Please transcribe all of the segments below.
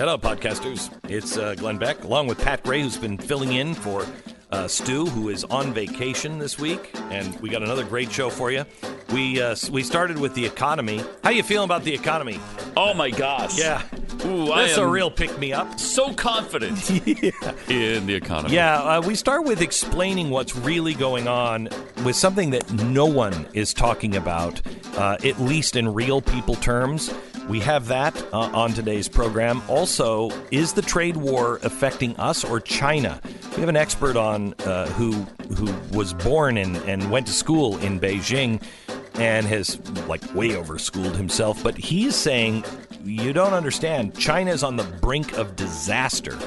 Hello, podcasters. It's uh, Glenn Beck, along with Pat Gray, who's been filling in for uh, Stu, who is on vacation this week, and we got another great show for you. We uh, we started with the economy. How you feeling about the economy? Oh my gosh! Yeah, Ooh, that's a real pick me up. so confident in the economy. Yeah, uh, we start with explaining what's really going on with something that no one is talking about, uh, at least in real people terms. We have that uh, on today's program. Also, is the trade war affecting us or China? We have an expert on uh, who who was born in, and went to school in Beijing and has like way overschooled himself, but he's saying you don't understand. China is on the brink of disaster.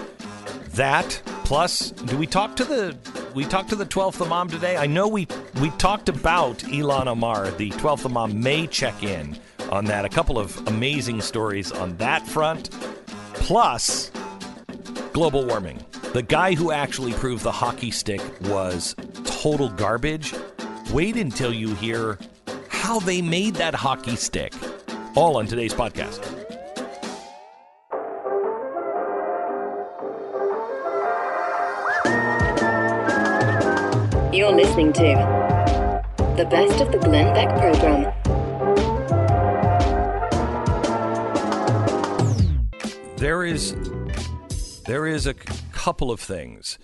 That plus, do we talk to the we talked to the twelfth Imam today? I know we we talked about Ilhan Omar. The twelfth Imam may check in on that. A couple of amazing stories on that front. Plus, global warming. The guy who actually proved the hockey stick was total garbage. Wait until you hear how they made that hockey stick. All on today's podcast. You're listening to the best of the Glenn Beck program. There is there is a couple of things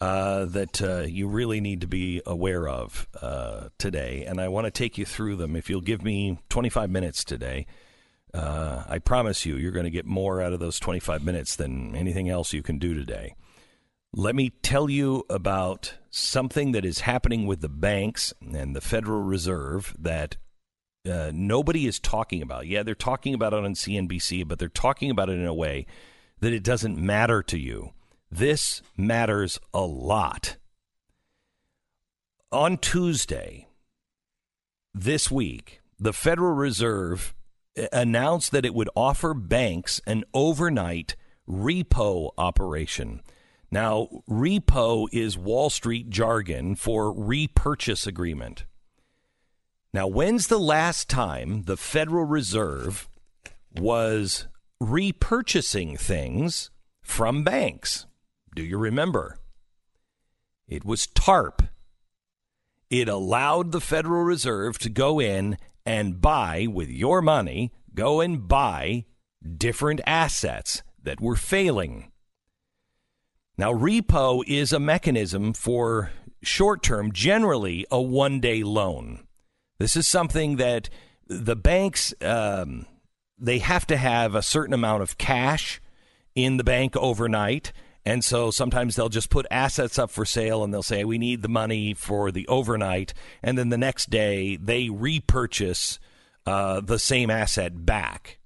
uh, that uh, you really need to be aware of uh, today, and I want to take you through them. If you'll give me 25 minutes today, uh, I promise you, you're going to get more out of those 25 minutes than anything else you can do today. Let me tell you about something that is happening with the banks and the Federal Reserve that uh, nobody is talking about. Yeah, they're talking about it on CNBC, but they're talking about it in a way that it doesn't matter to you. This matters a lot. On Tuesday this week, the Federal Reserve uh, announced that it would offer banks an overnight repo operation. Now, repo is Wall Street jargon for repurchase agreement. Now, when's the last time the Federal Reserve was repurchasing things from banks? Do you remember? It was TARP. It allowed the Federal Reserve to go in and buy, with your money, go and buy different assets that were failing. Now, repo is a mechanism for short term, generally a one day loan. This is something that the banks um, they have to have a certain amount of cash in the bank overnight. And so sometimes they'll just put assets up for sale and they'll say, we need the money for the overnight. And then the next day they repurchase uh, the same asset back.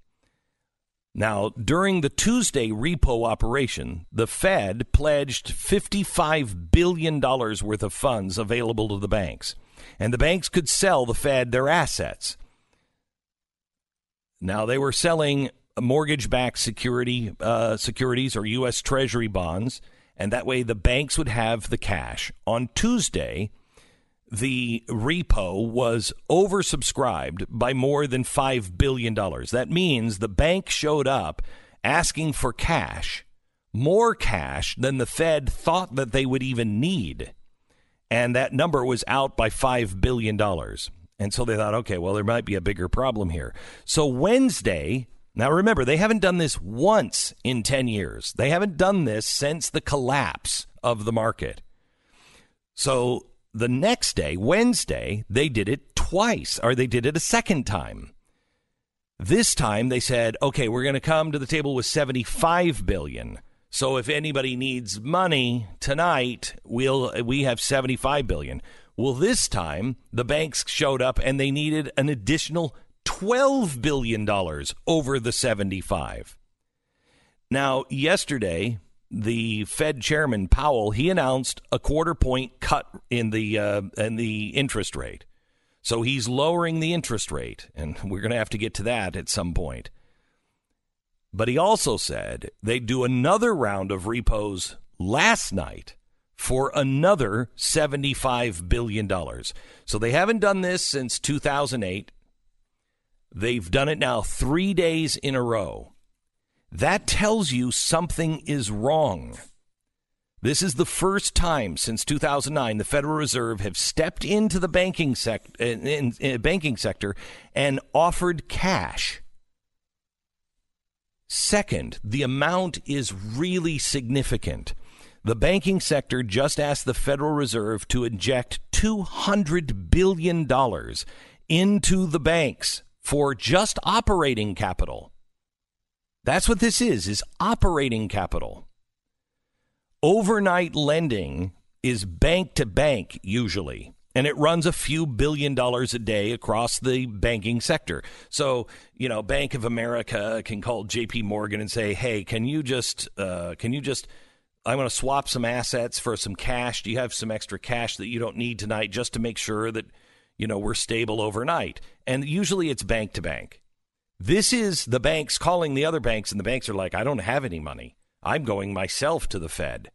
Now, during the Tuesday repo operation, the Fed pledged $55 billion worth of funds available to the banks, and the banks could sell the Fed their assets. Now, they were selling mortgage backed security, uh, securities or U.S. Treasury bonds, and that way the banks would have the cash. On Tuesday, the repo was oversubscribed by more than $5 billion. That means the bank showed up asking for cash, more cash than the Fed thought that they would even need. And that number was out by $5 billion. And so they thought, okay, well, there might be a bigger problem here. So Wednesday, now remember, they haven't done this once in 10 years. They haven't done this since the collapse of the market. So the next day, Wednesday, they did it twice, or they did it a second time. This time they said, okay, we're going to come to the table with 75 billion. So if anybody needs money tonight, we'll we have 75 billion. Well, this time the banks showed up and they needed an additional 12 billion dollars over the 75. Now, yesterday, the Fed chairman Powell he announced a quarter point cut in the uh, in the interest rate. So he's lowering the interest rate, and we're going to have to get to that at some point. But he also said they'd do another round of repos last night for another $75 billion. So they haven't done this since 2008. They've done it now three days in a row. That tells you something is wrong. This is the first time since 2009 the Federal Reserve have stepped into the banking, sec- in, in, in banking sector and offered cash. Second, the amount is really significant. The banking sector just asked the Federal Reserve to inject $200 billion into the banks for just operating capital. That's what this is, is operating capital. Overnight lending is bank to bank usually, and it runs a few billion dollars a day across the banking sector. So, you know, Bank of America can call JP Morgan and say, "Hey, can you just uh, can you just I'm going to swap some assets for some cash. Do you have some extra cash that you don't need tonight just to make sure that you know we're stable overnight?" And usually it's bank to bank. This is the banks calling the other banks, and the banks are like, I don't have any money. I'm going myself to the Fed.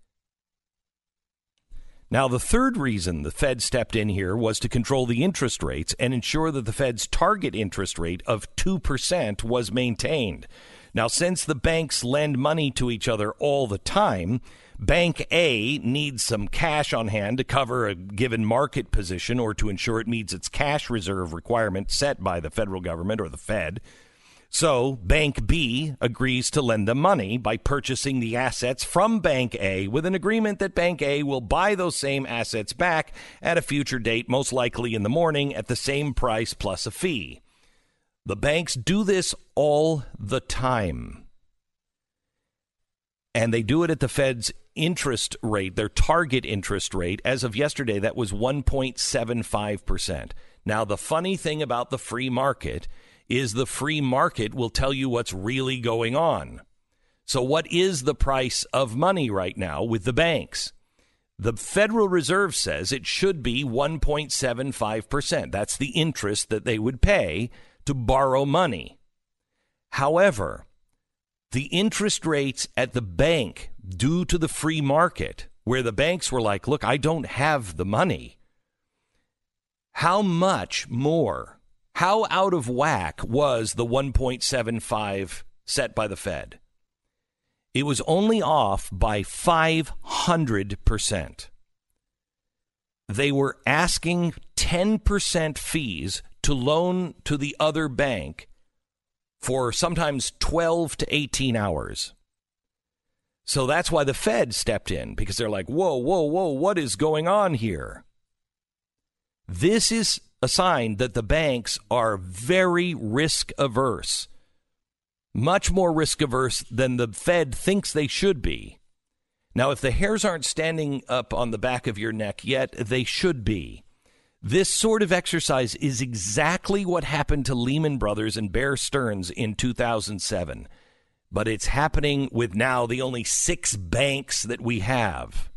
Now, the third reason the Fed stepped in here was to control the interest rates and ensure that the Fed's target interest rate of 2% was maintained. Now, since the banks lend money to each other all the time, Bank A needs some cash on hand to cover a given market position or to ensure it meets its cash reserve requirement set by the federal government or the Fed. So Bank B agrees to lend them money by purchasing the assets from Bank A with an agreement that Bank A will buy those same assets back at a future date, most likely in the morning, at the same price plus a fee. The banks do this all the time. And they do it at the Fed's interest rate, their target interest rate. As of yesterday, that was 1.75%. Now, the funny thing about the free market is the free market will tell you what's really going on. So, what is the price of money right now with the banks? The Federal Reserve says it should be 1.75%. That's the interest that they would pay to borrow money. However, the interest rates at the bank, due to the free market, where the banks were like, look, I don't have the money, how much more how out of whack was the 1.75 set by the Fed? It was only off by 500%. They were asking 10% fees to loan to the other bank for sometimes 12 to 18 hours. So that's why the Fed stepped in because they're like, whoa, whoa, whoa, what is going on here? This is a sign that the banks are very risk averse, much more risk averse than the Fed thinks they should be. Now, if the hairs aren't standing up on the back of your neck yet, they should be. This sort of exercise is exactly what happened to Lehman Brothers and Bear Stearns in 2007. But it's happening with now the only six banks that we have.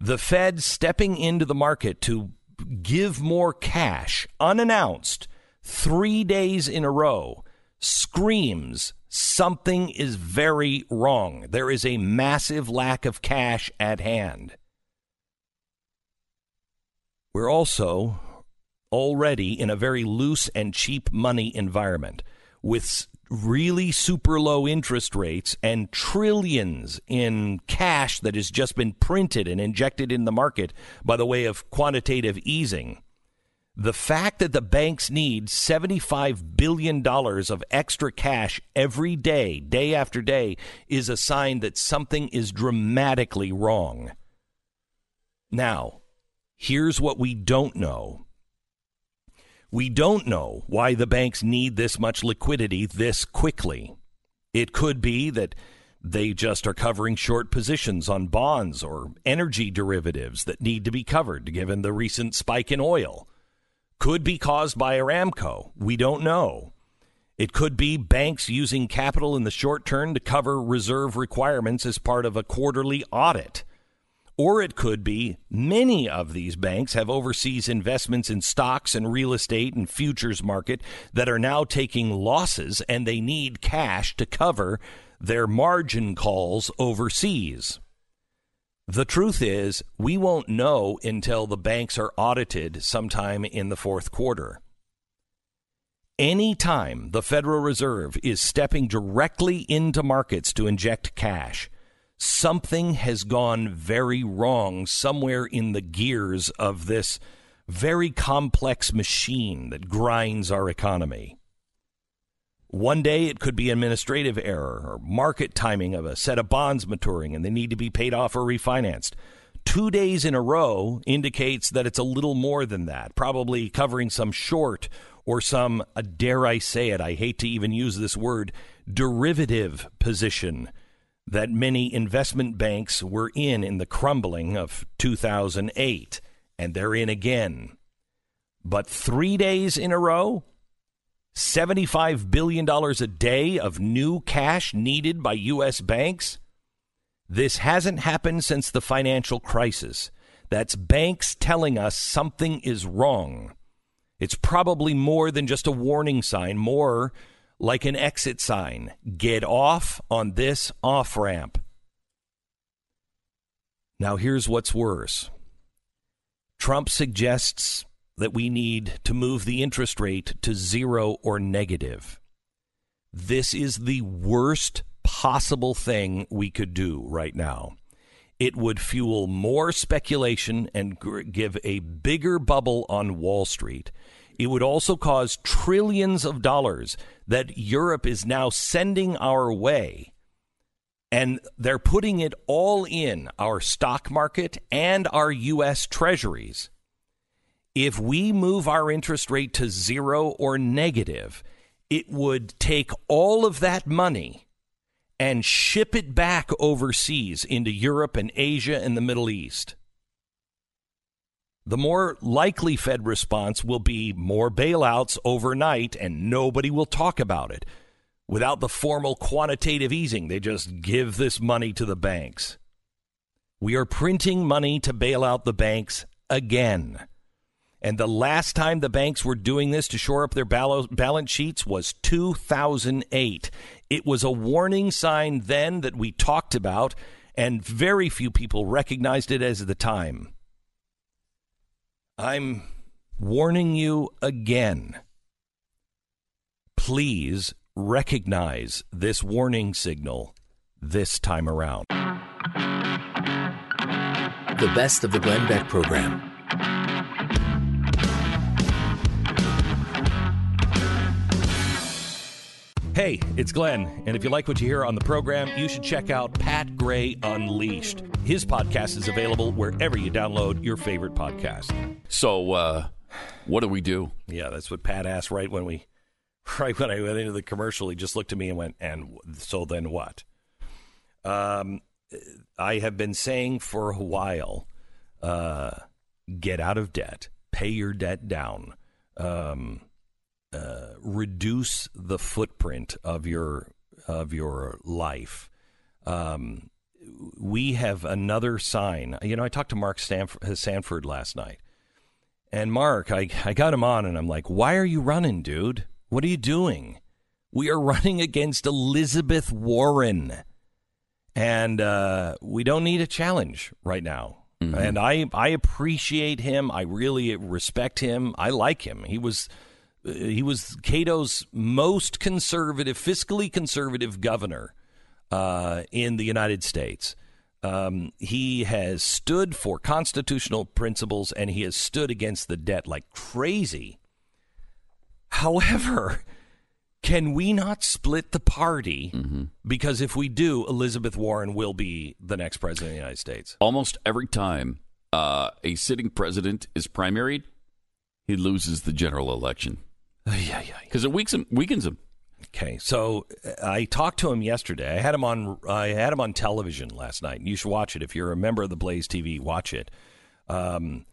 The Fed stepping into the market to give more cash unannounced three days in a row screams something is very wrong. There is a massive lack of cash at hand. We're also already in a very loose and cheap money environment with really super low interest rates and trillions in cash that has just been printed and injected in the market by the way of quantitative easing. The fact that the banks need $75 billion of extra cash every day, day after day, is a sign that something is dramatically wrong. Now, here's what we don't know we don't know why the banks need this much liquidity this quickly. It could be that they just are covering short positions on bonds or energy derivatives that need to be covered given the recent spike in oil. Could be caused by Aramco. We don't know. It could be banks using capital in the short term to cover reserve requirements as part of a quarterly audit. Or it could be many of these banks have overseas investments in stocks and real estate and futures market that are now taking losses and they need cash to cover their margin calls overseas. The truth is, we won't know until the banks are audited sometime in the fourth quarter. Anytime the Federal Reserve is stepping directly into markets to inject cash, something has gone very wrong somewhere in the gears of this very complex machine that grinds our economy. One day it could be administrative error or market timing of a set of bonds maturing and they need to be paid off or refinanced. Two days in a row indicates that it's a little more than that, probably covering some short or some, uh, dare I say it, I hate to even use this word, derivative position that many investment banks were in in the crumbling of 2008. And they're in again. But three days in a row, $75 billion a day of new cash needed by U.S. banks. This hasn't happened since the financial crisis. That's banks telling us something is wrong. It's probably more than just a warning sign, more like an exit sign. Get off on this off ramp. Now, here's what's worse Trump suggests that we need to move the interest rate to zero or negative. This is the worst possible thing we could do right now. It would fuel more speculation and give a bigger bubble on Wall Street. It would also cause trillions of dollars that Europe is now sending our way. And they're putting it all in our stock market and our U.S. treasuries. If we move our interest rate to zero or negative, it would take all of that money and ship it back overseas into Europe and Asia and the Middle East. The more likely Fed response will be more bailouts overnight, and nobody will talk about it. Without the formal quantitative easing, they just give this money to the banks. We are printing money to bail out the banks again. And the last time the banks were doing this to shore up their balance sheets was 2008. It was a warning sign then that we talked about, and very few people recognized it as the time. I'm warning you again. Please recognize this warning signal this time around. The best of the Glenn Beck program. Hey, it's Glenn, and if you like what you hear on the program, you should check out Pat Gray Unleashed. His podcast is available wherever you download your favorite podcast. So, uh, what do we do? Yeah, that's what Pat asked right when we, right when I went into the commercial. He just looked at me and went, "And so then what?" Um, I have been saying for a while, uh, get out of debt, pay your debt down. Um, reduce the footprint of your of your life. Um, we have another sign. You know, I talked to Mark Stanford, Sanford last night, and Mark, I I got him on, and I'm like, "Why are you running, dude? What are you doing? We are running against Elizabeth Warren, and uh, we don't need a challenge right now." Mm-hmm. And I I appreciate him. I really respect him. I like him. He was he was Cato's most conservative, fiscally conservative governor uh, in the United States. Um, he has stood for constitutional principles and he has stood against the debt like crazy. However, can we not split the party? Mm-hmm. Because if we do, Elizabeth Warren will be the next president of the United States. Almost every time uh, a sitting president is primaried, he loses the general election. Yeah, yeah. Because it weakens him, weakens him. Okay, so uh, I talked to him yesterday. I had him on. I had him on television last night. You should watch it if you're a member of the Blaze TV. Watch it. Um,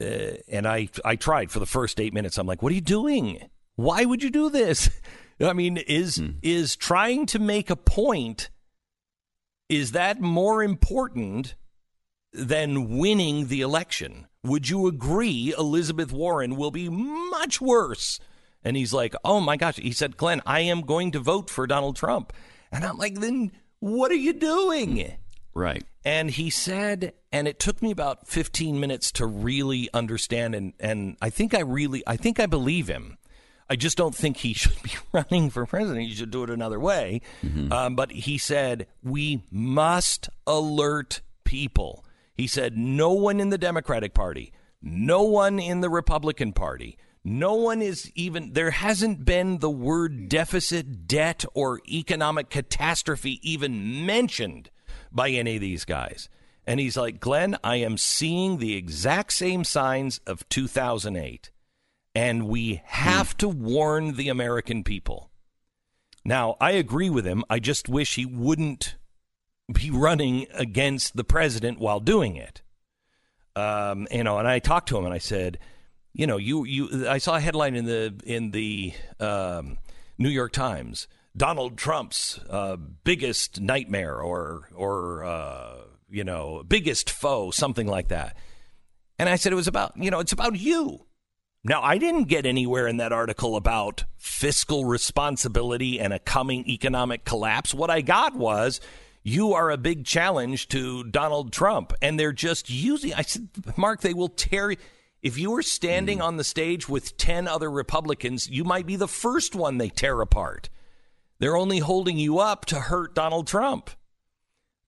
uh, and I I tried for the first eight minutes. I'm like, what are you doing? Why would you do this? I mean, is hmm. is trying to make a point? Is that more important than winning the election? Would you agree Elizabeth Warren will be much worse? And he's like, oh my gosh. He said, Glenn, I am going to vote for Donald Trump. And I'm like, then what are you doing? Right. And he said, and it took me about 15 minutes to really understand. And, and I think I really, I think I believe him. I just don't think he should be running for president. He should do it another way. Um, but he said, we must alert people. He said, no one in the Democratic Party, no one in the Republican Party, no one is even, there hasn't been the word deficit, debt, or economic catastrophe even mentioned by any of these guys. And he's like, Glenn, I am seeing the exact same signs of 2008 and we have to warn the American people. Now, I agree with him. I just wish he wouldn't be running against the president while doing it. Um, you know, and I talked to him and I said, you know, you you I saw a headline in the in the um, New York Times, Donald Trump's uh, biggest nightmare or or uh, you know, biggest foe, something like that. And I said it was about, you know, it's about you. Now, I didn't get anywhere in that article about fiscal responsibility and a coming economic collapse. What I got was you are a big challenge to Donald Trump. And they're just using, I said, Mark, they will tear. If you were standing on the stage with 10 other Republicans, you might be the first one they tear apart. They're only holding you up to hurt Donald Trump.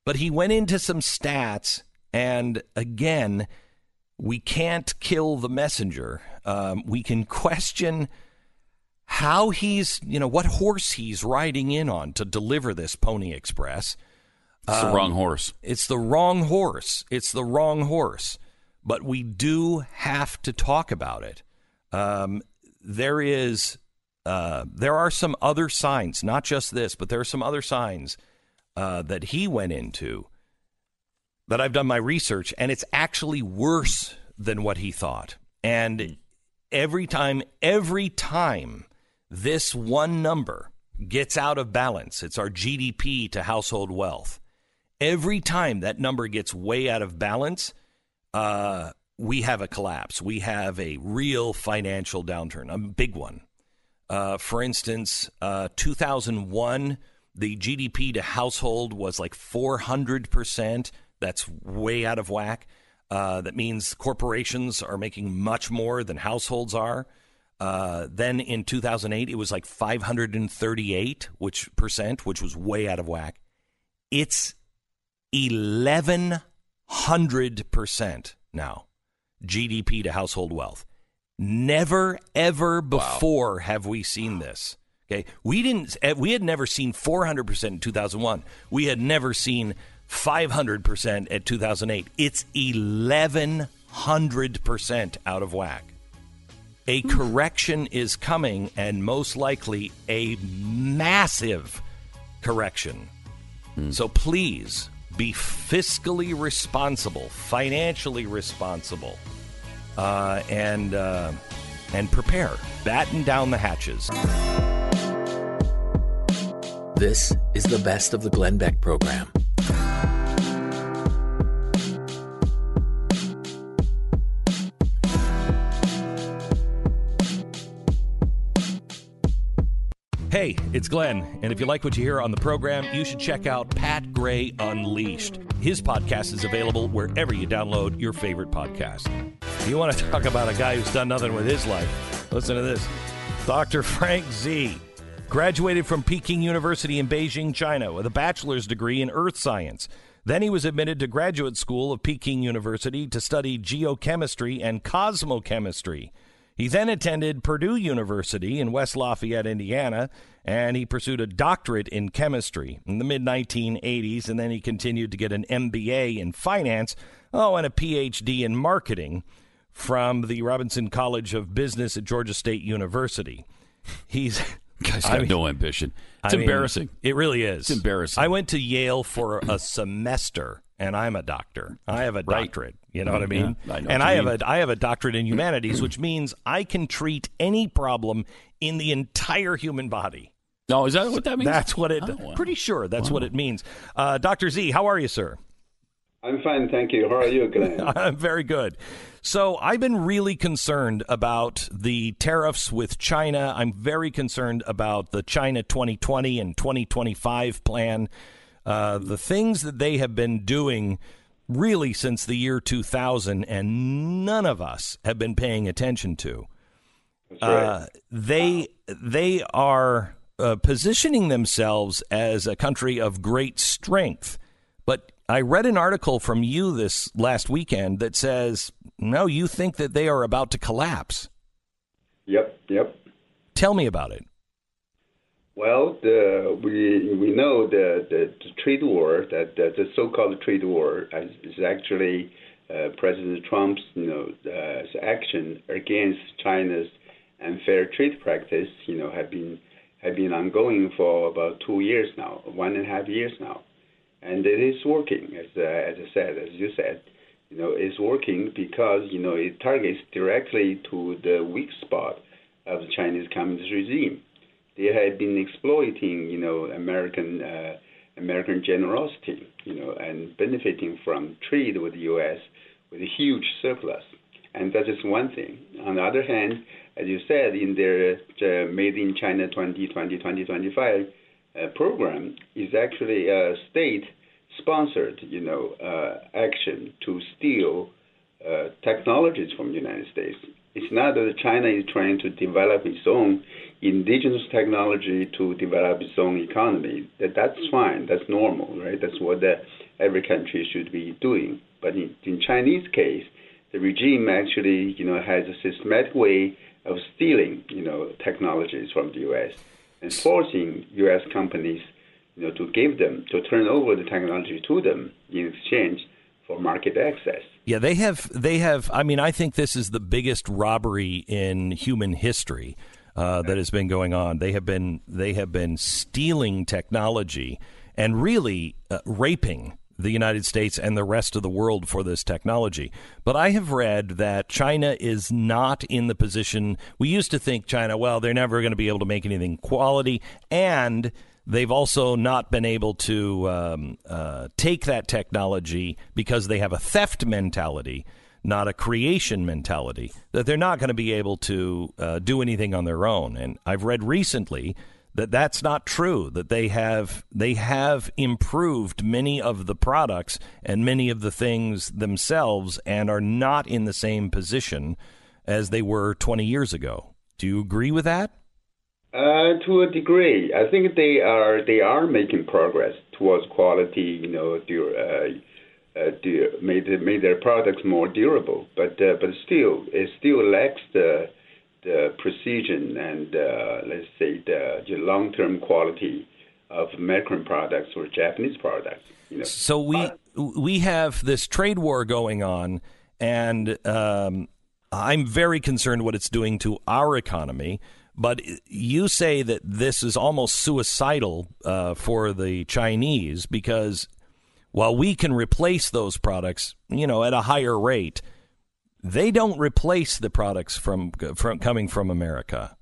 But he went into some stats, and again, we can't kill the messenger. Um, we can question how he's, you know, what horse he's riding in on to deliver this Pony Express. It's the wrong horse. It's the wrong horse. It's the wrong horse. But we do have to talk about it. Um, there is, uh, there are some other signs, not just this, but there are some other signs uh, that he went into that I've done my research, and it's actually worse than what he thought. And every time, every time this one number gets out of balance, it's our GDP to household wealth. Every time that number gets way out of balance, uh, we have a collapse. We have a real financial downturn, a big one. Uh, for instance, uh, 2001, the GDP to household was like 400%. That's way out of whack. Uh, that means corporations are making much more than households are. Uh, then in 2008, it was like 538 which percent, which was way out of whack. It's 1100 percent now, GDP to household wealth. Never ever before have we seen this. Okay, we didn't. eh, We had never seen 400 percent in 2001. We had never seen 500 percent at 2008. It's 1100 percent out of whack. A correction is coming, and most likely a massive correction. So please be fiscally responsible, financially responsible, uh, and uh, and prepare. Batten down the hatches. This is the best of the Glenn Beck program. Hey, it's Glenn, and if you like what you hear on the program, you should check out Pat Gray Unleashed. His podcast is available wherever you download your favorite podcast. You want to talk about a guy who's done nothing with his life? Listen to this. Dr. Frank Xie graduated from Peking University in Beijing, China, with a bachelor's degree in earth science. Then he was admitted to graduate school of Peking University to study geochemistry and cosmochemistry. He then attended Purdue University in West Lafayette, Indiana, and he pursued a doctorate in chemistry in the mid 1980s, and then he continued to get an MBA in finance, oh, and a PhD in marketing from the Robinson College of Business at Georgia State University. He's Guy's I got mean- no ambition. It's I mean, embarrassing. it really is. It's embarrassing. I went to Yale for a semester, and I'm a doctor. I have a Right. doctorate. You know what I mm, mean? Yeah, I know and I you have a I have a doctorate in humanities, which means I can treat any problem in the entire human body. No, is that what that means? That's what it. Oh, wow. Pretty sure that's what it means. Uh, Doctor Xie, how are you, sir? I'm fine, thank you. How are you, Glenn? I'm very good. So I've been really concerned about the tariffs with China. I'm very concerned about the China 2020 and 2025 plan. Uh, the things that they have been doing really since the year 2000, and none of us have been paying attention to. That's right. uh, they they are uh, positioning themselves as a country of great strength. But I read an article from you this last weekend that says, no, you think that they are about to collapse. Yep, yep. Tell me about it. Well, the, we we know the, the, the trade war that the, the so-called trade war is is actually uh, President Trump's you know uh, action against China's unfair trade practice. You know have been have been ongoing for about two years now, one and a half years now, and it is working. As uh, as I said, as you said, you know it's working because you know it targets directly to the weak spot of the Chinese Communist regime they have been exploiting, you know, American uh, American generosity, you know, and benefiting from trade with the U.S. with a huge surplus, and that is one thing. On the other hand, as you said, in their uh, Made in China 2020 2025 uh, program is actually a state-sponsored, you know, uh, action to steal uh, technologies from the United States. It's not that China is trying to develop its own indigenous technology to develop its own economy. That that's fine. That's normal, right? That's what the, every country should be doing. But in, in Chinese case, the regime actually, you know, has a systematic way of stealing, you know, technologies from the U.S. and forcing U.S. companies, you know, to give them, to turn over the technology to them in exchange for market access. Yeah, they have. They have. I mean, I think this is the biggest robbery in human history uh, that has been going on. They have been. They have been stealing technology and really uh, raping the United States and the rest of the world for this technology. But I have read that China is not in the position we used to think China, well, they're never going to be able to make anything quality and they've also not been able to um, uh, take that technology because they have a theft mentality, not a creation mentality, that they're not going to be able to uh, do anything on their own. And I've read recently that that's not true that they have they have improved many of the products and many of the things themselves and are not in the same position as they were 20 years ago. Do you agree with that? Uh, to a degree, I think they are they are making progress towards quality. You know, dur- uh, uh, dur- made made their products more durable, but uh, but still it still lacks the the precision and uh, let's say the, the long term quality of American products or Japanese products. You know. so we we have this trade war going on and um, I'm very concerned what it's doing to our economy but you say that this is almost suicidal uh, for the Chinese because while we can replace those products, you know, at a higher rate, they don't replace the products from from coming from America.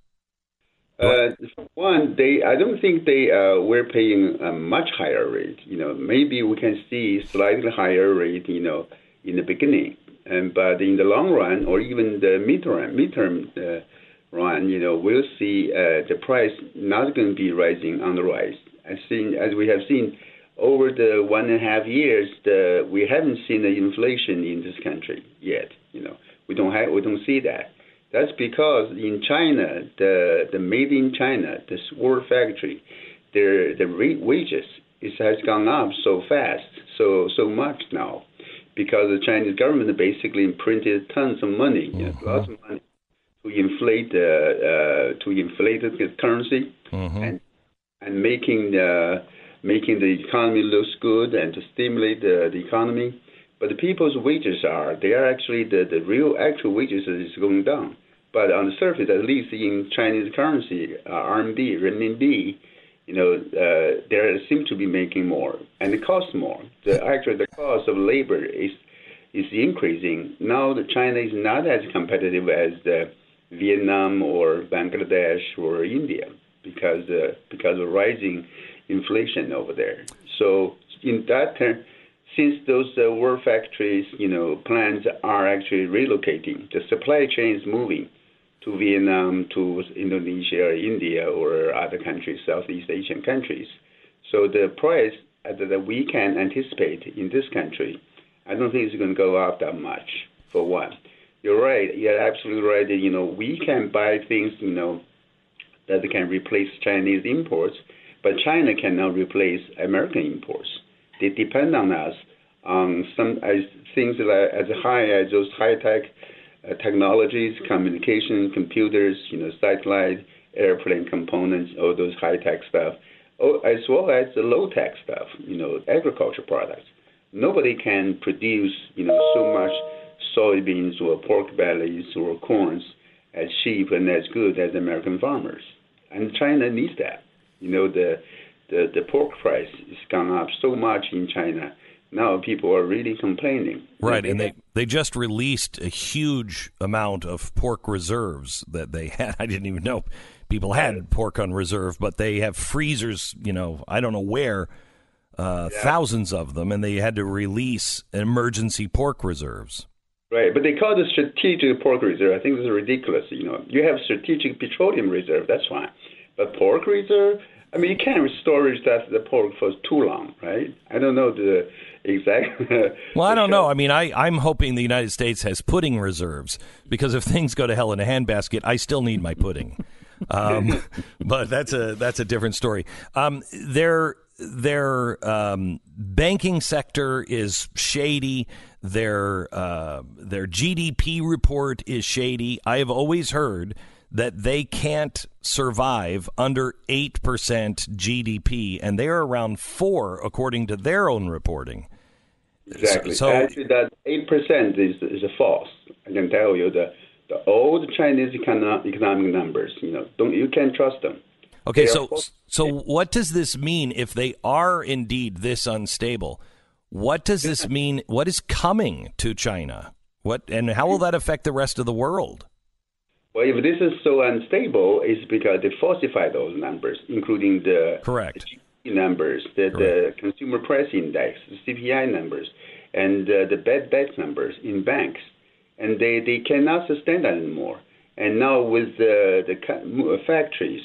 Uh, one, they I don't think they uh, were paying a much higher rate. You know, maybe we can see slightly higher rate. You know, in the beginning, and but in the long run or even the midterm midterm. Uh, run, you know, we'll see uh, the price not going to be rising on the rise. As seen, as we have seen over the one and a half years, the, we haven't seen the inflation in this country yet. You know, we don't have, we don't see that. That's because in China, the the made in China, the Sword factory, their the wages it has gone up so fast, so so much now, because the Chinese government basically printed tons of money, you know, lots of money to inflate the uh, to inflate the currency Mm-hmm. and and making the making the economy looks good and to stimulate the, the economy. But the people's wages are they are actually the, the real actual wages is going down. But on the surface, at least in Chinese currency, uh, RMB, renminbi, you know, uh, they seem to be making more, and it costs more. The actually the cost of labor is is increasing. Now, China is not as competitive as the Vietnam or Bangladesh or India because uh, because of rising inflation over there. So in that term, since those uh, world factories, you know, plants are actually relocating, the supply chain is moving to Vietnam, to Indonesia, or India, or other countries, Southeast Asian countries. So the price that we can anticipate in this country, I don't think it's going to go up that much. For one, you're right. You're absolutely right. You know, we can buy things, you know, that can replace Chinese imports, but China cannot replace American imports. They depend on us on some as things that as high as those high tech uh, technologies, communication, computers, you know, satellite, airplane components, all those high tech stuff, oh, as well as the low tech stuff, you know, agriculture products. Nobody can produce, you know, so much soybeans or pork bellies or corns as cheap and as good as American farmers. And China needs that. You know, the the, the pork price has gone up so much in China. Now people are really complaining. Right, and they they just released a huge amount of pork reserves that they had. I didn't even know people had pork on reserve, but they have freezers. You know, I don't know where. Uh, yeah. Thousands of them, and they had to release emergency pork reserves. Right, but they call it a strategic pork reserve. I think this is ridiculous. You know, you have strategic petroleum reserve, that's fine, but pork reserve. I mean, you can't storage that the pork for too long, right? I don't know the exact. well, I don't know. I mean, I I'm hoping the United States has pudding reserves because if things go to hell in a handbasket, I still need my pudding. um, but that's a that's a different story. Um, their their um, banking sector is shady. Their uh, their GDP report is shady. I have always heard that they can't survive under 8% GDP, and they're around 4 according to their own reporting. Exactly. So, Actually, that 8% is, is a false. I can tell you the, the old Chinese economic numbers, you know, don't, you can't trust them. Okay, so so what does this mean if they are indeed this unstable? What does this mean? What is coming to China? What and how will that affect the rest of the world? Well, if this is so unstable, it's because they falsify those numbers, including the correct. Numbers, the, the, consumer price index, the CPI numbers, and uh, the bad debt numbers in banks, and they, they cannot sustain that anymore. And now with the the factories,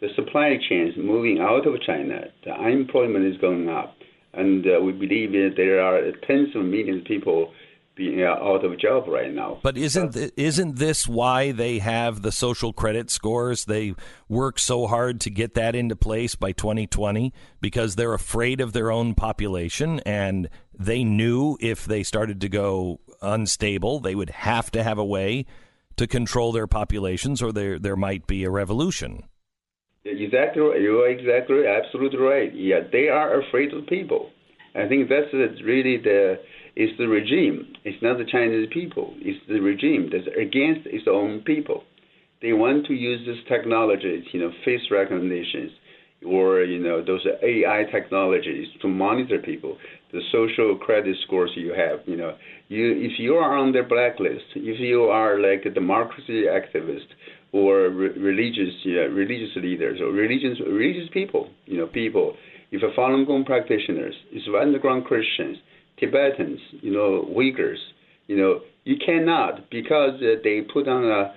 the supply chains moving out of China, the unemployment is going up, and uh, we believe that there are tens of millions of people being out of job right now. But isn't uh, isn't this why they have the social credit scores? They work so hard to get that into place by 2020 because they're afraid of their own population and they knew if they started to go unstable, they would have to have a way to control their populations or there there might be a revolution. Exactly, you are exactly absolutely right. Yeah, they are afraid of people. I think that's really the it's the regime. It's not the Chinese people. It's the regime that's against its own people. They want to use this technology, you know, face recognitions or you know those AI technologies to monitor people, the social credit scores you have. You know, you if you are on their blacklist, if you are like a democracy activist or re- religious uh, religious leaders or religious religious people, you know, people, if you're Falun Gong practitioners, if underground Christians, Tibetans, you know, Uyghurs, you know, you cannot because uh, they put on a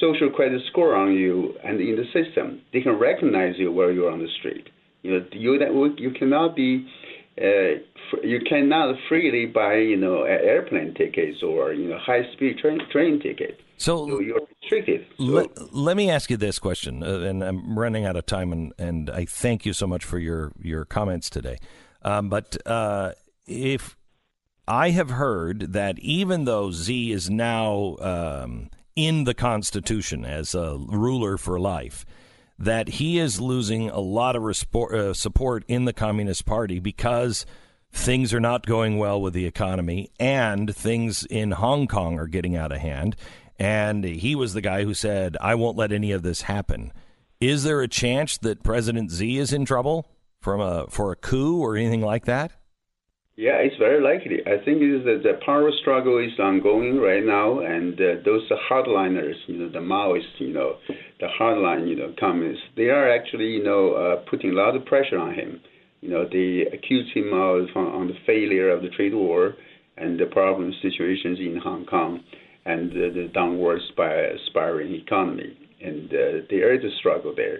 social credit score on you and in the system, they can recognize you where you're on the street. You know, you you cannot be uh, you cannot freely buy you know airplane tickets or you know high speed train train tickets. So, so you're restricted. So. Let, let me ask you this question, uh, and I'm running out of time, and, and I thank you so much for your your comments today. Um, but uh, if I have heard that even though Xi is now um, in the Constitution as a ruler for life, that he is losing a lot of uh, support in the Communist Party because things are not going well with the economy and things in Hong Kong are getting out of hand. And he was the guy who said, I won't let any of this happen. Is there a chance that President Xi is in trouble from a, for a coup or anything like that? Yeah, it's very likely. I think is that the power struggle is ongoing right now, and uh, those hardliners, you know, the Maoists, you know, the hardline, you know, communists, they are actually, you know, uh, putting a lot of pressure on him. You know, they accuse him of on the failure of the trade war and the problem situations in Hong Kong and uh, the downward spiraling economy, and uh, there is a struggle there.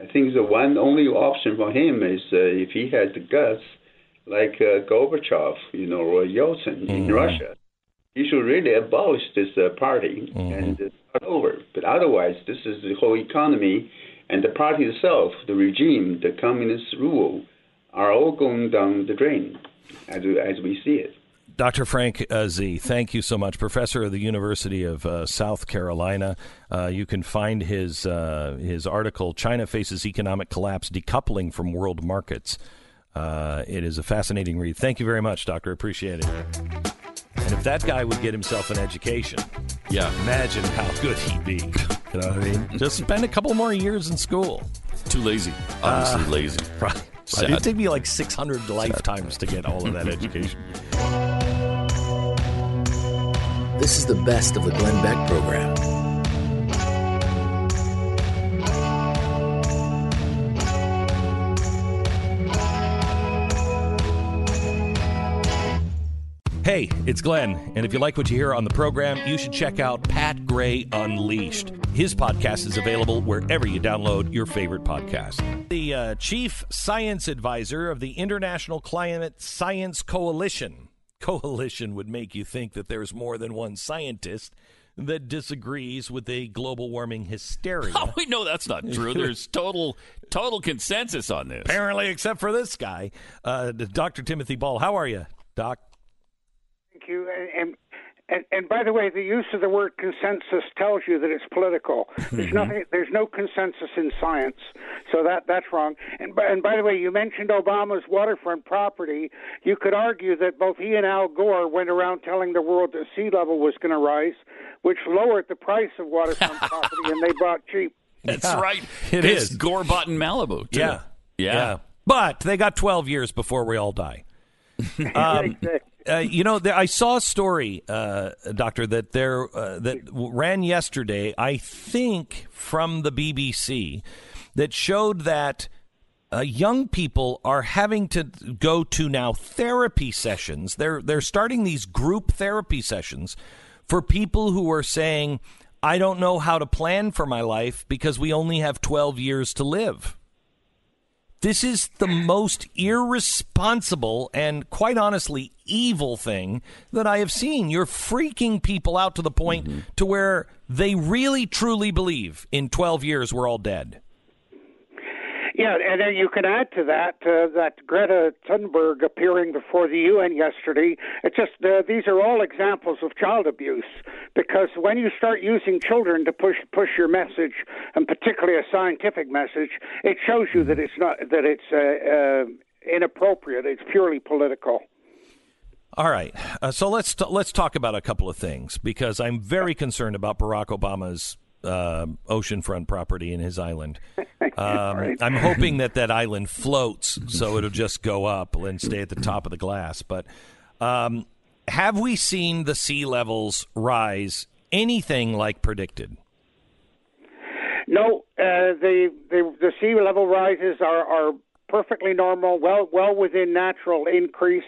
I think the one only option for him is uh, if he has the guts like uh, Gorbachev, you know, or Yeltsin mm-hmm. in Russia. He should really abolish this uh, party and uh, start over. But otherwise, this is the whole economy and the party itself, the regime, the communist rule, are all going down the drain as, as we see it. Dr. Frank uh, Xie, thank you so much. Professor of the University of uh, South Carolina. Uh, you can find his uh, his article, China Faces Economic Collapse Decoupling from World Markets. Uh, it is a fascinating read. Thank you very much, Doctor. Appreciate it. And if that guy would get himself an education, Yeah. imagine how good he'd be. You know what I mean? Just spend a couple more years in school. Too lazy. Obviously lazy. Right. Sad. It'd take me like 600 lifetimes to get all of that education. This is the best of the Glenn Beck program. Hey, it's Glenn, and if you like what you hear on the program, you should check out Pat Gray Unleashed. His podcast is available wherever you download your favorite podcast. The uh, chief science advisor of the International Climate Science Coalition. Coalition would make you think that there's more than one scientist that disagrees with the global warming hysteria. Oh, we know that's not true. There's total total consensus on this. Apparently, except for this guy, uh, Dr. Timothy Ball. How are you, Doc? Thank you. And, and and by the way, the use of the word consensus tells you that it's political. There's nothing. There's no consensus in science, so that that's wrong. And by, and by the way, you mentioned Obama's waterfront property. You could argue that both he and Al Gore went around telling the world that sea level was going to rise, which lowered the price of waterfront property, and they bought cheap. That's Yeah, right. it it's is. Gore bought in Malibu. Too. Yeah. Yeah. But they got 12 years before we all die. Um, uh, you know, there, I saw a story, uh, Doctor, that there uh, that ran yesterday. I think from the BBC that showed that uh, young people are having to go to now therapy sessions. They're they're starting these group therapy sessions for people who are saying, "I don't know how to plan for my life because we only have 12 years to live." This is the most irresponsible and quite honestly evil thing that I have seen. You're freaking people out to the point mm-hmm. to where they really truly believe in 12 years we're all dead. Yeah, and then you can add to that uh, that Greta Thunberg appearing before the UN yesterday. It's just uh, these are all examples of child abuse because when you start using children to push push your message, and particularly a scientific message, it shows you that it's not that it's uh, uh, inappropriate. It's purely political. All right, uh, so let's t- let's talk about a couple of things because I'm very concerned about Barack Obama's uh, oceanfront property in his island. Um, I'm hoping that that island floats, so it'll just go up and stay at the top of the glass. But um, have we seen the sea levels rise anything like predicted? No, uh, the, the the sea level rises are, are perfectly normal, well well within natural increase,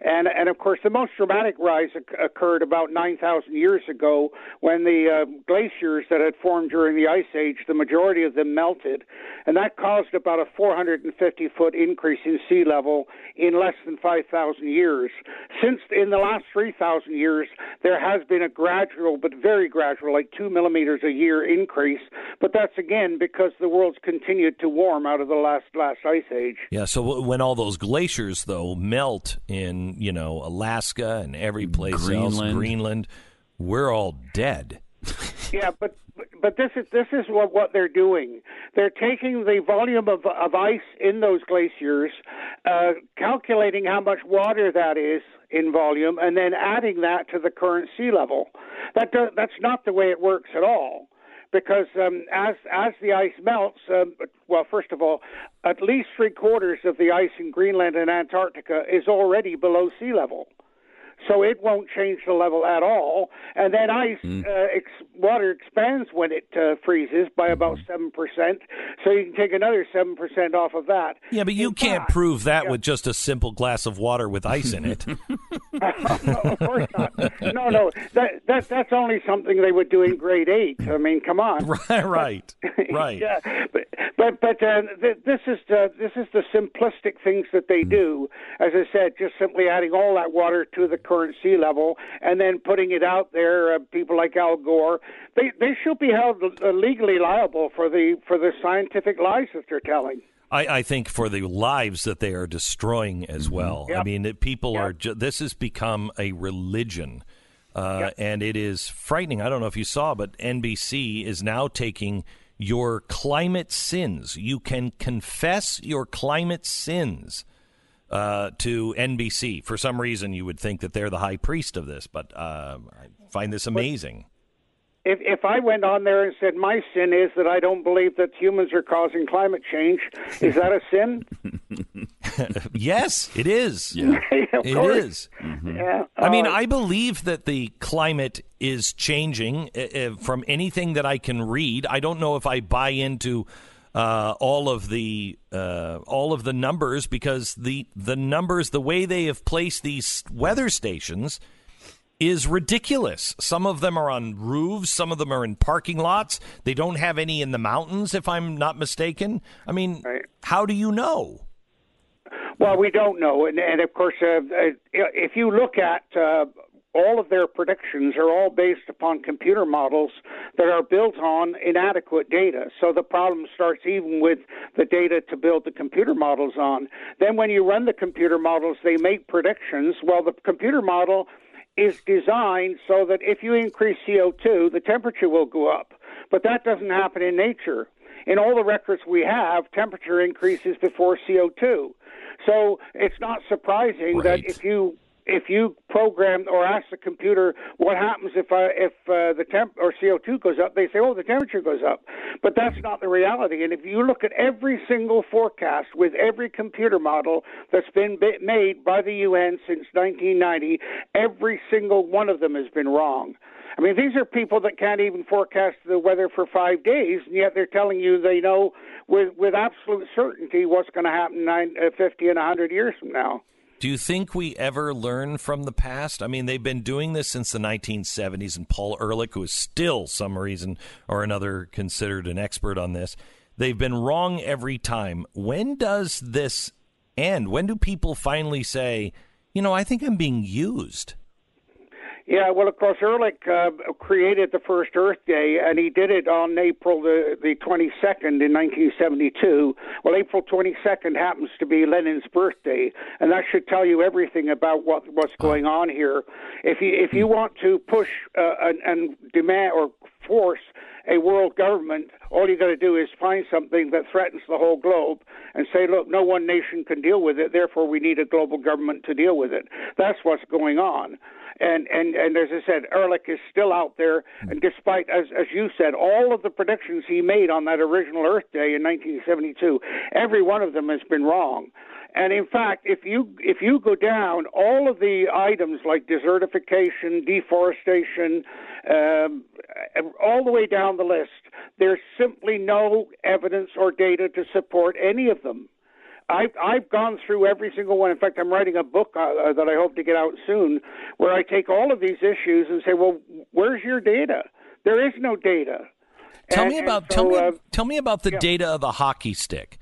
and and of course the most dramatic rise oc- occurred about nine thousand years ago when the uh, glaciers that had formed during the ice age, the majority of them melted, and that caused about a 450 foot increase in sea level in less than 5,000 years. Since in the last 3,000 years, there has been a gradual, but very gradual, like two millimeters a year increase. But that's again because the world's continued to warm out of the last last ice age. Yeah. So when all those glaciers though melt in you know Alaska and every place else, Greenland. Greenland, we're all dead. Yeah, but but this is this is what what they're doing. They're taking the volume of of ice in those glaciers, uh, calculating how much water that is in volume, and then adding that to the current sea level. That do, that's not the way it works at all. Because um, as as the ice melts, um, well, first of all, at least three quarters of the ice in Greenland and Antarctica is already below sea level so it won't change the level at all. And then ice uh, ex- water expands when it uh, freezes by about seven percent, so you can take another seven percent off of that. Yeah, but you In can't fact- prove that with just a simple glass of water with ice in it. of course not. No, no, that that that's only something they would do in grade eight. I mean, come on. right, right, right. yeah, but but but uh, th- this is the this is the simplistic things that they do. As I said, just simply adding all that water to the current sea level and then putting it out there. Uh, people like Al Gore, they they should be held uh, legally liable for the for the scientific lies that they're telling. I, I, think for the lives that they are destroying as mm-hmm. well. Yep. I mean, people yep. are. Ju- this has become a religion, uh, yep. and it is frightening. I don't know if you saw, but NBC is now taking your climate sins. You can confess your climate sins uh, to NBC. For some reason, you would think that they're the high priest of this, but uh, I find this amazing if if I went on there and said my sin is that I don't believe that humans are causing climate change, is that a sin? yes, it is. Yeah, it is. Mm-hmm. Yeah. Uh, I mean, uh, I believe that the climate is changing uh, from anything that I can read. I don't know if I buy into uh, all of the uh, all of the numbers because the the numbers, the way they have placed these weather stations is ridiculous. Some of them are on roofs, some of them are in parking lots. They don't have any in the mountains, if I'm not mistaken. I mean, right. how do you know? Well, we don't know, and, and of course, uh, uh if you look at uh, all of their predictions are all based upon computer models that are built on inadequate data. So the problem starts even with the data to build the computer models on. Then when you run the computer models, they make predictions. Well, the computer model is designed so that if you increase CO2, the temperature will go up. But that doesn't happen in nature. In all the records we have, temperature increases before CO2. So it's not surprising right. that if you if you program or ask the computer what happens if uh, if uh, the temp or CO2 goes up, they say, "Oh, the temperature goes up," but that's not the reality. And if you look at every single forecast with every computer model that's been made by the UN since 1990, every single one of them has been wrong. I mean, these are people that can't even forecast the weather for five days, and yet they're telling you they know with with absolute certainty what's going to happen nine, uh, 50 and 100 years from now. Do you think we ever learn from the past? I mean, they've been doing this since the 1970s, and Paul Ehrlich, who is still, some reason or another, considered an expert on this, they've been wrong every time. When does this end? When do people finally say, you know, I think I'm being used? Yeah, well, of course, Ehrlich uh, created the first Earth Day, and he did it on April the, the 22nd in 1972. Well, April 22nd happens to be Lenin's birthday, and that should tell you everything about what what's going on here. If you if you want to push uh, and, and demand or force a world government, all you got to do is find something that threatens the whole globe and say, look, no one nation can deal with it, therefore we need a global government to deal with it. That's what's going on. And, and, and as I said, Ehrlich is still out there. And despite, as, as you said, all of the predictions he made on that original Earth Day in 1972, every one of them has been wrong. And in fact, if you if you go down all of the items like desertification, deforestation, um, all the way down the list, there's simply no evidence or data to support any of them. I've I've gone through every single one. In fact, I'm writing a book uh, uh, that I hope to get out soon, where I take all of these issues and say, well, where's your data? There is no data. Tell and, me about so, tell me uh, tell me about the yeah. data of the hockey stick,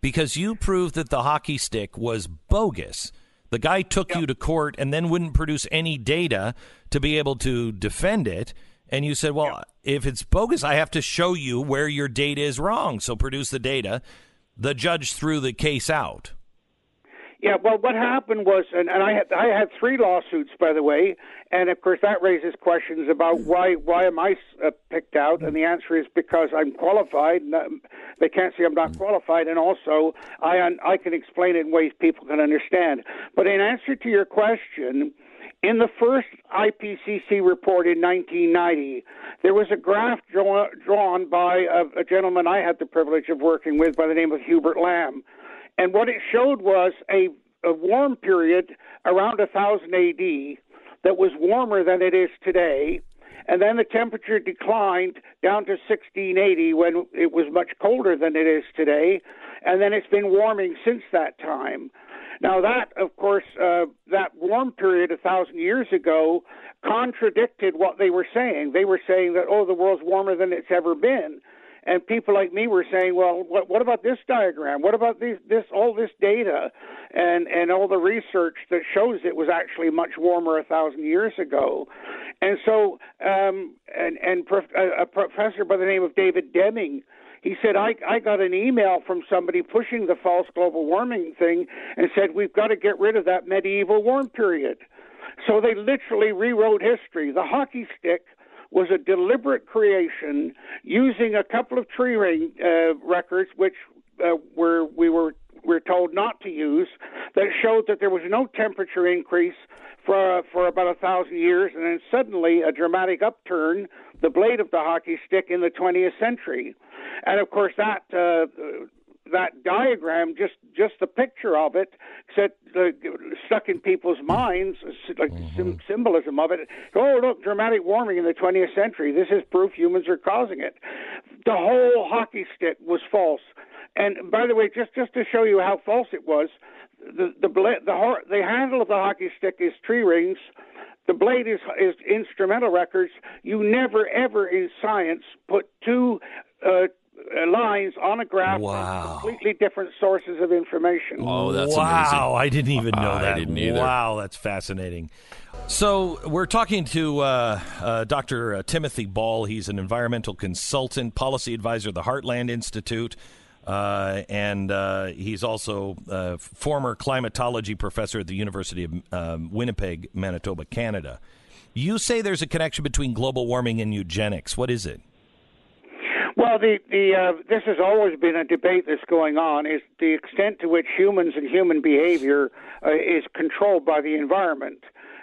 because you proved that the hockey stick was bogus. The guy took you to court and then wouldn't produce any data to be able to defend it. And you said, well, if it's bogus, I have to show you where your data is wrong. So produce the data the judge threw the case out. Yeah, well, what happened was, and, and I had I had three lawsuits, by the way, and of course that raises questions about why why am I uh, picked out, and the answer is because I'm qualified. And, um, they can't say I'm not qualified, and also I I can explain it in ways people can understand. But in answer to your question, in the first IPCC report in 1990, there was a graph draw, drawn by a, a gentleman I had the privilege of working with by the name of Hubert Lamb. And what it showed was a, a warm period around 1000 AD that was warmer than it is today. And then the temperature declined down to 1680 when it was much colder than it is today. And then it's been warming since that time. Now, that, of course, uh, that warm period a thousand years ago contradicted what they were saying. They were saying that, oh, the world's warmer than it's ever been. and people like me were saying, "Well, what, what about this diagram? What about this, this all this data, and and all the research that shows it was actually much warmer a thousand years ago?" And so, um, and and prof, a, a professor by the name of David Deming he said, I, I got an email from somebody pushing the false global warming thing and said, we've got to get rid of that medieval warm period. So they literally rewrote history. The hockey stick was a deliberate creation using a couple of tree ring uh, records, which uh, were we were we're told not to use, that showed that there was no temperature increase for uh, for about a thousand years, and then suddenly a dramatic upturn, the blade of the hockey stick in the 20th century, and of course that. Uh, that diagram, just just the picture of it, set, uh, stuck in people's minds, like mm-hmm. symbolism of it. Oh, look, dramatic warming in the 20th century. This is proof humans are causing it. The whole hockey stick was false. And by the way, just just to show you how false it was, the the the, the, the handle of the hockey stick is tree rings. The blade is is instrumental records. You never ever in science put two uh, uh, lines on a graph wow. completely different sources of information. Oh, that's wow! Amazing. I didn't even know that. I didn't either. Wow, that's fascinating. So we're talking to uh, uh, Dr. Uh, Timothy Ball. He's an environmental consultant, policy advisor at the Heartland Institute. Uh, and uh, he's also a former climatology professor at the University of um, Winnipeg, Manitoba, Canada. You say there's a connection between global warming and eugenics. What is it? Well, the the uh, this has always been a debate that's going on: is the extent to which humans and human behavior uh, is controlled by the environment.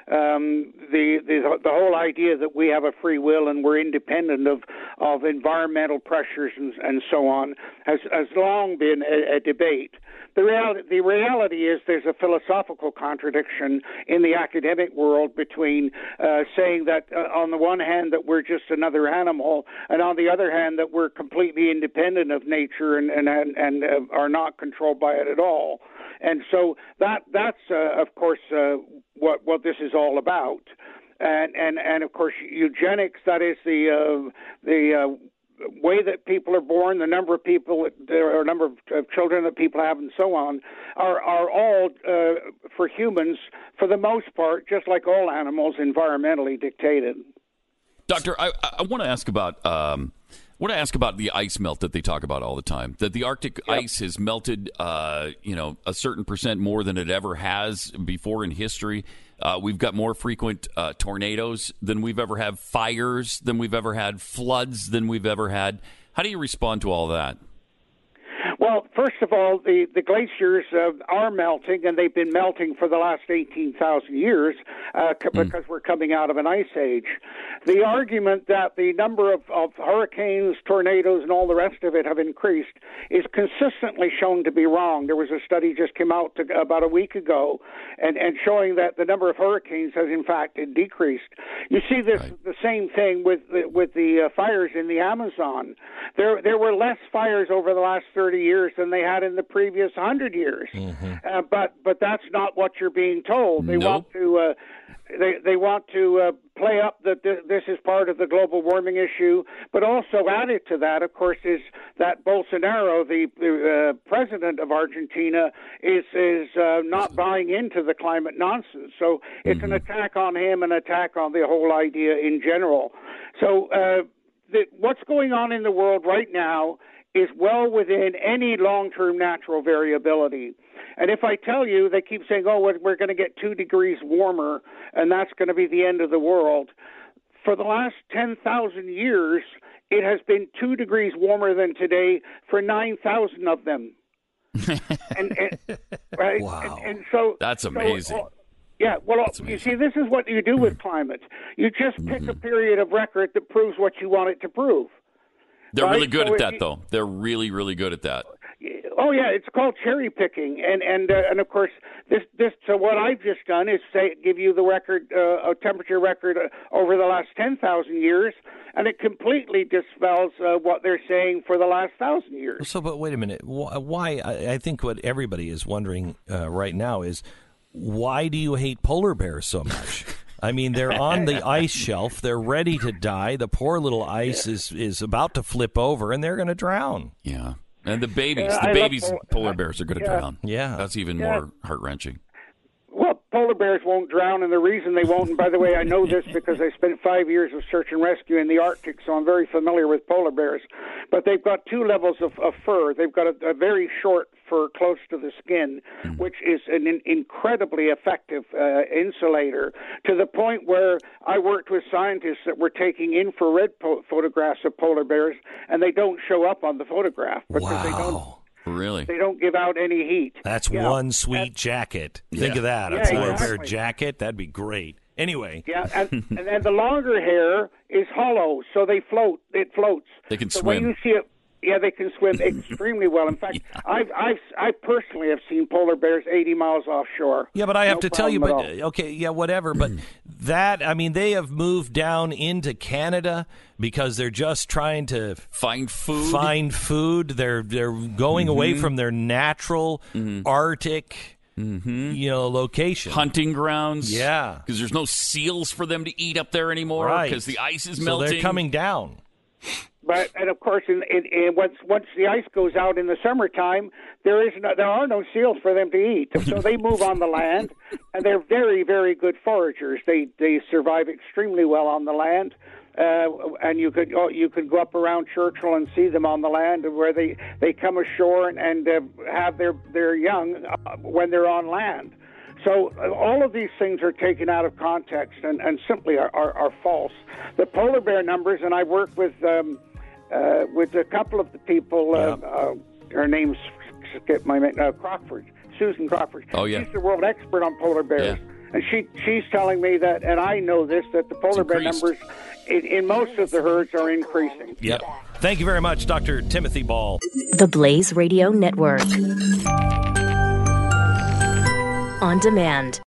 Um, the, the the whole idea that we have a free will and we're independent of of environmental pressures and, and so on has has long been a, a debate. The reality, the reality is there's a philosophical contradiction in the academic world between uh, saying that uh, on the one hand that we're just another animal, and on the other hand that we're completely independent of nature and and and, and uh, are not controlled by it at all. And so that that's uh, of course uh, what what this is all about. And and and of course eugenics that is the uh, the uh, way that people are born, the number of people, or number of children that people have, and so on, are are all uh, for humans, for the most part, just like all animals, environmentally dictated. Doctor, I, I want to ask about. Um, I want to ask about the ice melt that they talk about all the time. That the Arctic yep. ice has melted, uh, you know, a certain percent more than it ever has before in history. Uh, we've got more frequent uh, tornadoes than we've ever had, fires than we've ever had, floods than we've ever had. How do you respond to all that? Well, first of all, the, the glaciers uh, are melting, and they've been melting for the last 18,000 years uh, c- mm. because we're coming out of an ice age. The argument that the number of, of hurricanes, tornadoes, and all the rest of it have increased is consistently shown to be wrong. There was a study just came out to, about a week ago and, and showing that the number of hurricanes has, in fact, decreased. You see this right. the same thing with the, with the uh, fires in the Amazon. There, there were less fires over the last 30 years than they had in the previous hundred years. Mm-hmm. Uh, but but that's not what you're being told. They nope. want to. Uh, they they want to uh, play up that this is part of the global warming issue, but also added to that, of course, is that Bolsonaro, the, the uh, president of Argentina, is is uh, not buying into the climate nonsense. So it's mm-hmm. an attack on him, an attack on the whole idea in general. So uh, the, what's going on in the world right now is well within any long term natural variability. And if I tell you, they keep saying, oh, we're going to get two degrees warmer, and that's going to be the end of the world. For the last 10,000 years, it has been two degrees warmer than today for 9,000 of them. and, and, right? Wow. And, and so that's amazing. So, yeah, well, you see, this is what you do with climate. You just pick mm-hmm. a period of record that proves what you want it to prove. They're right? really good so at that, though. They're really, really good at that. Oh yeah, it's called cherry picking, and and uh, and of course this this. So what I've just done is say give you the record, uh, a temperature record uh, over the last ten thousand years, and it completely dispels uh, what they're saying for the last thousand years. So, but wait a minute. Why? I think what everybody is wondering uh, right now is why do you hate polar bears so much? I mean, they're on the ice shelf. They're ready to die. The poor little ice is, is about to flip over, and they're going to drown. Yeah. And the babies, Yeah, the I babies, pol- polar bears are going to Yeah. drown. Yeah. That's even Yeah. more heart wrenching. Well, polar bears won't drown, and the reason they won't, and by the way, I know this because I spent five years of search and rescue in the Arctic, so I'm very familiar with polar bears. But they've got two levels of, of fur. They've got a, a very short fur close to the skin, which is an in, incredibly effective uh, insulator to the point where I worked with scientists that were taking infrared po- photographs of polar bears, and they don't show up on the photograph because they don't Really? they don't give out any heat. That's Yeah. one sweet jacket. Think of that. A Yeah, polar bear jacket. That'd be great. Anyway, Yeah, and, and then the longer hair is hollow, so they float. It floats. They can so swim. When you see it, yeah, they can swim extremely well. In fact, I've, I've, I personally have seen polar bears 80 miles offshore. Yeah, but I have No to tell you, but problem okay, yeah, whatever. But that, I mean, they have moved down into Canada because they're just trying to Find food. find food. They're they're going away mm-hmm. from their natural mm-hmm. Arctic, mm-hmm. you know, location. hunting grounds. Yeah. Because there's no seals for them to eat up there anymore right? because the ice is so melting. they're coming down. But and of course, in, in, in once once the ice goes out in the summertime, there is no, there are no seals for them to eat. So they move on the land, and they're very very good foragers. They they survive extremely well on the land. Uh, and you could oh, you could go up around Churchill and see them on the land where they, they come ashore and, and uh, have their their young uh, when they're on land. So uh, all of these things are taken out of context and, and simply are, are, are false. The polar bear numbers, and I work with um, uh, with a couple of the people. Uh, uh, her name's skip my name, uh, Crockford, Susan Crockford. Oh, yeah. she's the world expert on polar bears. Yeah. And she she's telling me that, and I know this, that the polar bear numbers in, in most of the herds are increasing. Yep. Thank you very much, Dr. Timothy Ball. The Blaze Radio Network. On demand.